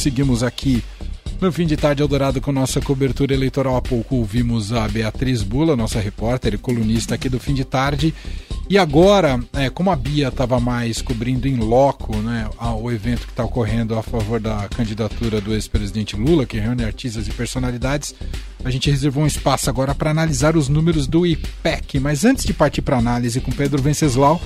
seguimos aqui no fim de tarde Eldorado com nossa cobertura eleitoral. Há pouco ouvimos a Beatriz Bula, nossa repórter e colunista aqui do fim de tarde. E agora, é, como a Bia estava mais cobrindo em loco né, o evento que está ocorrendo a favor da candidatura do ex-presidente Lula, que reúne artistas e personalidades, a gente reservou um espaço agora para analisar os números do IPEC. Mas antes de partir para análise com Pedro Venceslau,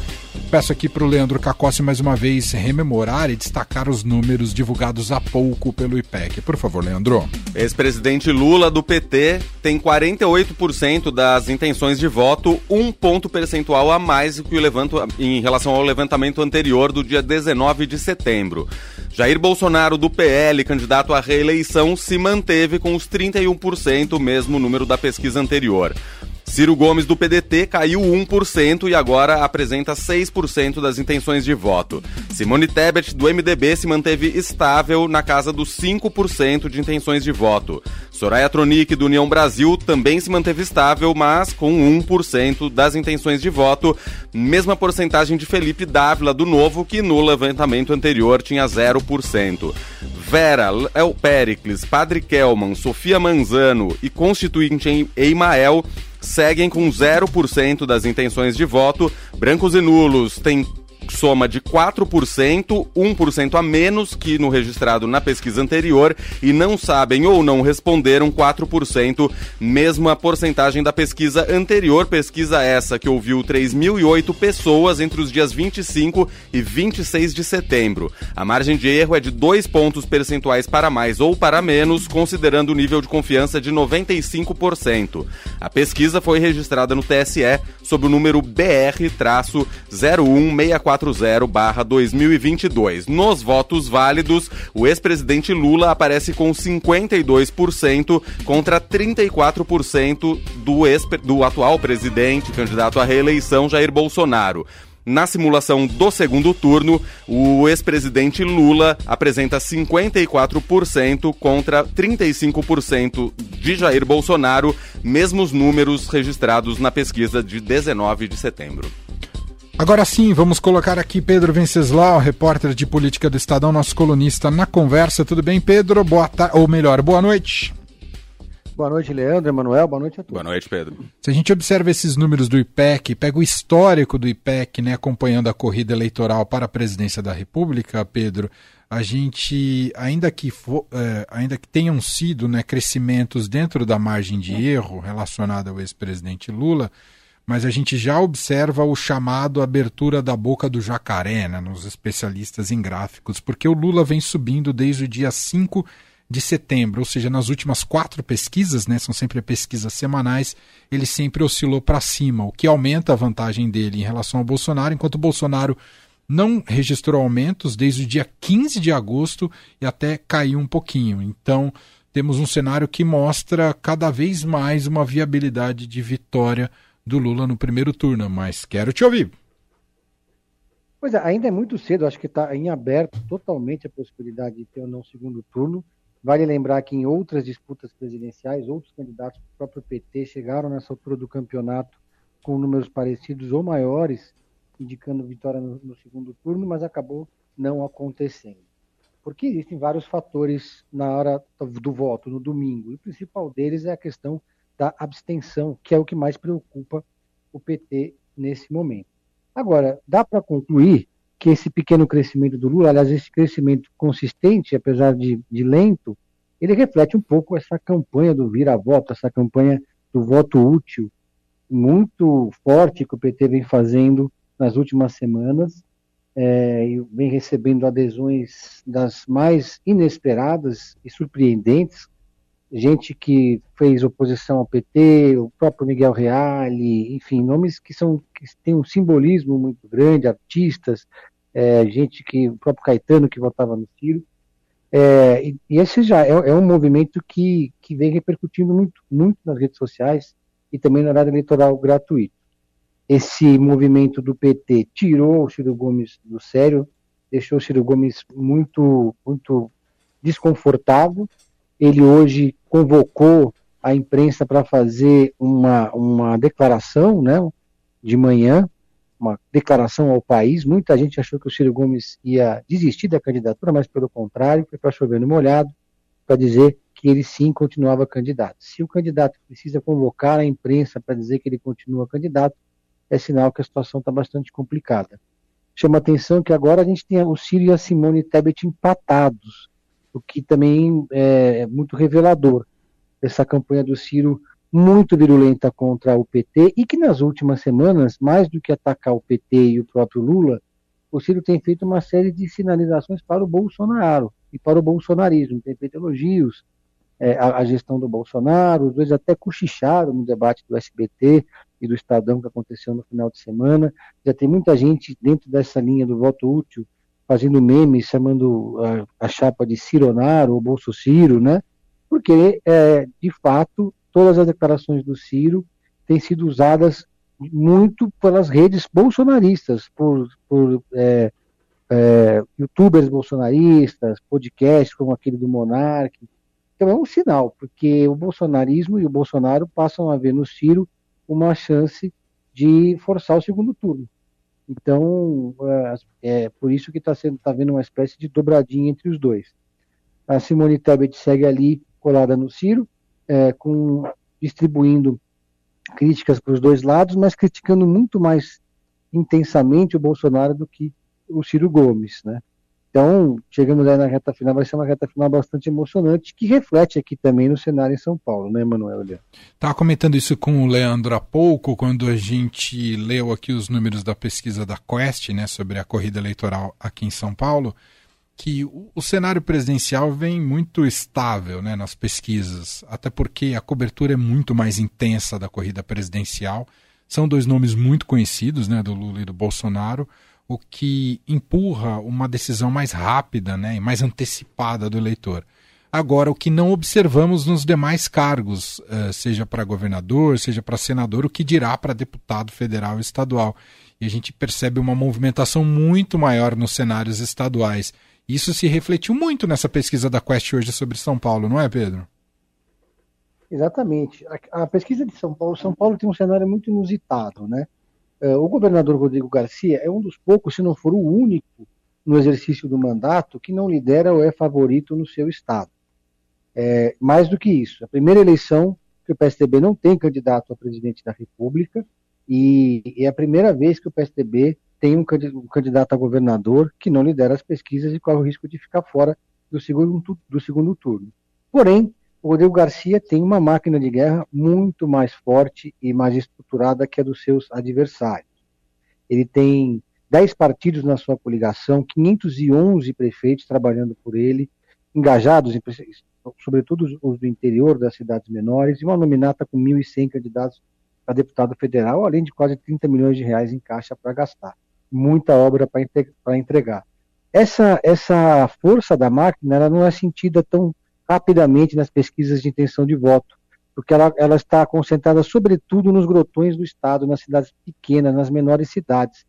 peço aqui para o Leandro Cacossi mais uma vez rememorar e destacar os números divulgados há pouco pelo IPEC. Por favor, Leandro. Ex-presidente Lula do PT tem 48% das intenções de voto, um ponto percentual a mais mais que o levanto, em relação ao levantamento anterior do dia 19 de setembro. Jair Bolsonaro, do PL, candidato à reeleição, se manteve com os 31%, o mesmo número da pesquisa anterior. Ciro Gomes do PDT caiu 1% e agora apresenta 6% das intenções de voto. Simone Tebet do MDB se manteve estável na casa dos 5% de intenções de voto. Soraya Tronic do União Brasil também se manteve estável, mas com 1% das intenções de voto, mesma porcentagem de Felipe Dávila do Novo, que no levantamento anterior tinha 0%. Vera, El Pericles, Padre Kelman, Sofia Manzano e Constituinte Eimael seguem com 0% das intenções de voto. Brancos e nulos têm soma de 4%, 1% a menos que no registrado na pesquisa anterior e não sabem ou não responderam 4%, mesma porcentagem da pesquisa anterior, pesquisa essa que ouviu 3.008 pessoas entre os dias 25 e 26 de setembro. A margem de erro é de 2 pontos percentuais para mais ou para menos, considerando o nível de confiança de 95%. A pesquisa foi registrada no TSE sob o número BR-01640 440-2022. Nos votos válidos, o ex-presidente Lula aparece com 52% contra 34% do, ex do atual presidente, candidato à reeleição, Jair Bolsonaro. Na simulação do segundo turno, o ex-presidente Lula apresenta 54% contra 35% de Jair Bolsonaro, mesmos números registrados na pesquisa de 19 de setembro. Agora sim, vamos colocar aqui Pedro Venceslau, repórter de política do Estadão, nosso colunista na conversa. Tudo bem, Pedro? Boa tarde, ou melhor, boa noite. Boa noite, Leandro, Emanuel, boa noite a todos. Boa noite, Pedro. Se a gente observa esses números do IPEC, pega o histórico do IPEC, né, acompanhando a corrida eleitoral para a presidência da República, Pedro, a gente, ainda que, for, é, ainda que tenham sido né, crescimentos dentro da margem de erro relacionada ao ex-presidente Lula, mas a gente já observa o chamado abertura da boca do jacaré né, nos especialistas em gráficos, porque o Lula vem subindo desde o dia 5 de setembro, ou seja, nas últimas quatro pesquisas, né, são sempre pesquisas semanais, ele sempre oscilou para cima, o que aumenta a vantagem dele em relação ao Bolsonaro, enquanto o Bolsonaro não registrou aumentos desde o dia 15 de agosto e até caiu um pouquinho. Então, temos um cenário que mostra cada vez mais uma viabilidade de vitória do Lula no primeiro turno, mas quero te ouvir. Pois é, ainda é muito cedo, acho que está em aberto totalmente a possibilidade de ter ou não segundo turno. Vale lembrar que em outras disputas presidenciais, outros candidatos do próprio PT chegaram nessa altura do campeonato com números parecidos ou maiores, indicando vitória no, no segundo turno, mas acabou não acontecendo. Porque existem vários fatores na hora do voto, no domingo, e o principal deles é a questão da abstenção, que é o que mais preocupa o PT nesse momento. Agora, dá para concluir que esse pequeno crescimento do Lula, aliás, esse crescimento consistente, apesar de, de lento, ele reflete um pouco essa campanha do vira-voto, essa campanha do voto útil, muito forte que o PT vem fazendo nas últimas semanas, é, e vem recebendo adesões das mais inesperadas e surpreendentes, gente que fez oposição ao PT, o próprio Miguel Reale, enfim, nomes que são que têm um simbolismo muito grande, artistas, é, gente que o próprio Caetano que votava no Ciro. É, e, e, esse já é, é, um movimento que, que vem repercutindo muito, muito nas redes sociais e também na área eleitoral gratuito. Esse movimento do PT tirou o Ciro Gomes do sério, deixou o Ciro Gomes muito, muito desconfortável. Ele hoje convocou a imprensa para fazer uma, uma declaração né, de manhã, uma declaração ao país. Muita gente achou que o Ciro Gomes ia desistir da candidatura, mas pelo contrário, foi para chover no molhado, para dizer que ele sim continuava candidato. Se o candidato precisa convocar a imprensa para dizer que ele continua candidato, é sinal que a situação está bastante complicada. Chama atenção que agora a gente tem o Ciro e a Simone Tebet empatados, o que também é muito revelador. Essa campanha do Ciro muito virulenta contra o PT e que nas últimas semanas, mais do que atacar o PT e o próprio Lula, o Ciro tem feito uma série de sinalizações para o Bolsonaro e para o bolsonarismo. Tem feito elogios é, à, à, gestão do Bolsonaro, os dois até cochicharam no debate do SBT e do Estadão que aconteceu no final de semana. Já tem muita gente dentro dessa linha do voto útil fazendo memes, chamando a, a chapa de Cironaro ou Bolso Ciro, né? Porque, é, de fato, todas as declarações do Ciro têm sido usadas muito pelas redes bolsonaristas, por, por é, é, youtubers bolsonaristas, podcasts como aquele do Monark. Então é um sinal, porque o bolsonarismo e o Bolsonaro passam a ver no Ciro uma chance de forçar o segundo turno. Então, é, é por isso que está tá vendo uma espécie de dobradinha entre os dois. A Simone Tebet segue ali colada no Ciro, é, com, distribuindo críticas para os dois lados, mas criticando muito mais intensamente o Bolsonaro do que o Ciro Gomes, né? Então, chegamos aí na reta final, vai ser uma reta final bastante emocionante, que reflete aqui também no cenário em São Paulo, né, Manuel? Estava comentando isso com o Leandro há pouco, quando a gente leu aqui os números da pesquisa da Quest, né, sobre a corrida eleitoral aqui em São Paulo que o, o, cenário presidencial vem muito estável né, nas pesquisas, até porque a cobertura é muito mais intensa da corrida presidencial. São dois nomes muito conhecidos, né, do Lula e do Bolsonaro, o que empurra uma decisão mais rápida né, e mais antecipada do eleitor. Agora, o que não observamos nos demais cargos, eh, seja para governador, seja para senador, o que dirá para deputado federal e estadual. E a gente percebe uma movimentação muito maior nos cenários estaduais. Isso se refletiu muito nessa pesquisa da Quest hoje sobre São Paulo, não é, Pedro? Exatamente. A, a pesquisa de São Paulo, São Paulo tem um cenário muito inusitado, né? Uh, o governador Rodrigo Garcia é um dos poucos, se não for o único, no exercício do mandato que não lidera ou é favorito no seu estado. É, mais do que isso, a primeira eleição que o PSDB não tem candidato a presidente da República e é a primeira vez que o PSDB tem um candidato a governador que não lidera as pesquisas e corre o risco de ficar fora do segundo, do segundo turno. Porém, o Rodrigo Garcia tem uma máquina de guerra muito mais forte e mais estruturada que a dos seus adversários. Ele tem 10 partidos na sua coligação, 511 prefeitos trabalhando por ele, engajados, em, sobretudo os do interior das cidades menores, e uma nominata com 1.100 candidatos a deputado federal, além de quase 30 milhões de reais em caixa para gastar muita obra para entregar. Essa, essa força da máquina ela não é sentida tão rapidamente nas pesquisas de intenção de voto, porque ela, ela está concentrada sobretudo nos grotões do Estado, nas cidades pequenas, nas menores cidades,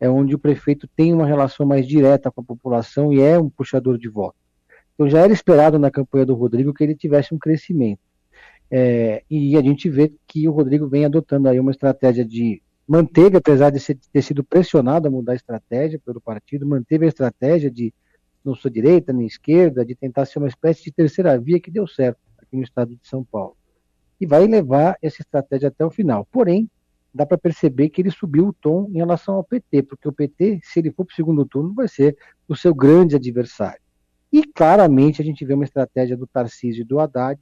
é onde o prefeito tem uma relação mais direta com a população e é um puxador de voto. Então já era esperado na campanha do Rodrigo que ele tivesse um crescimento. É, e a gente vê que o Rodrigo vem adotando aí uma estratégia de manteve, apesar de ter sido pressionado a mudar a estratégia pelo partido, manteve a estratégia de não sou direita nem esquerda, de tentar ser uma espécie de terceira via que deu certo aqui no estado de São Paulo. E vai levar essa estratégia até o final. Porém, dá para perceber que ele subiu o tom em relação ao PT, porque o PT, se ele for para o segundo turno, vai ser o seu grande adversário. E claramente a gente vê uma estratégia do Tarcísio e do Haddad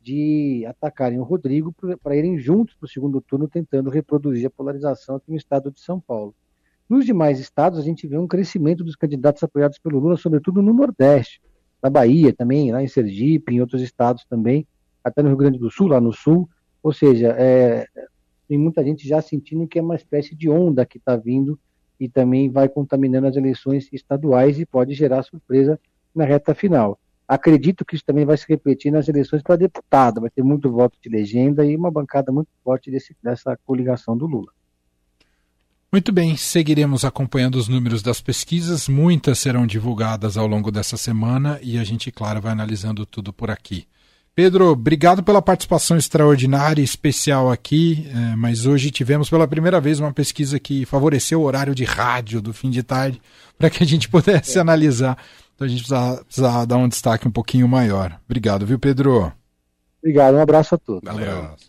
de atacarem o Rodrigo para irem juntos para o segundo turno, tentando reproduzir a polarização aqui no estado de São Paulo. Nos demais estados, a gente vê um crescimento dos candidatos apoiados pelo Lula, sobretudo no Nordeste, na Bahia também, lá em Sergipe, em outros estados também, até no Rio Grande do Sul, lá no Sul. Ou seja, é, tem muita gente já sentindo que é uma espécie de onda que está vindo e também vai contaminando as eleições estaduais e pode gerar surpresa na reta final. Acredito que isso também vai se repetir nas eleições para deputado, vai ter muito voto de legenda e uma bancada muito forte desse, dessa coligação do Lula. Muito bem, seguiremos acompanhando os números das pesquisas, muitas serão divulgadas ao longo dessa semana e a gente, claro, vai analisando tudo por aqui. Pedro, obrigado pela participação extraordinária e especial aqui, é, mas hoje tivemos pela primeira vez uma pesquisa que favoreceu o horário de rádio do fim de tarde para que a gente pudesse é. analisar. Então a gente precisa, precisa, dar um destaque um pouquinho maior. Obrigado, viu, Pedro? Obrigado, um abraço a todos. Um abraço.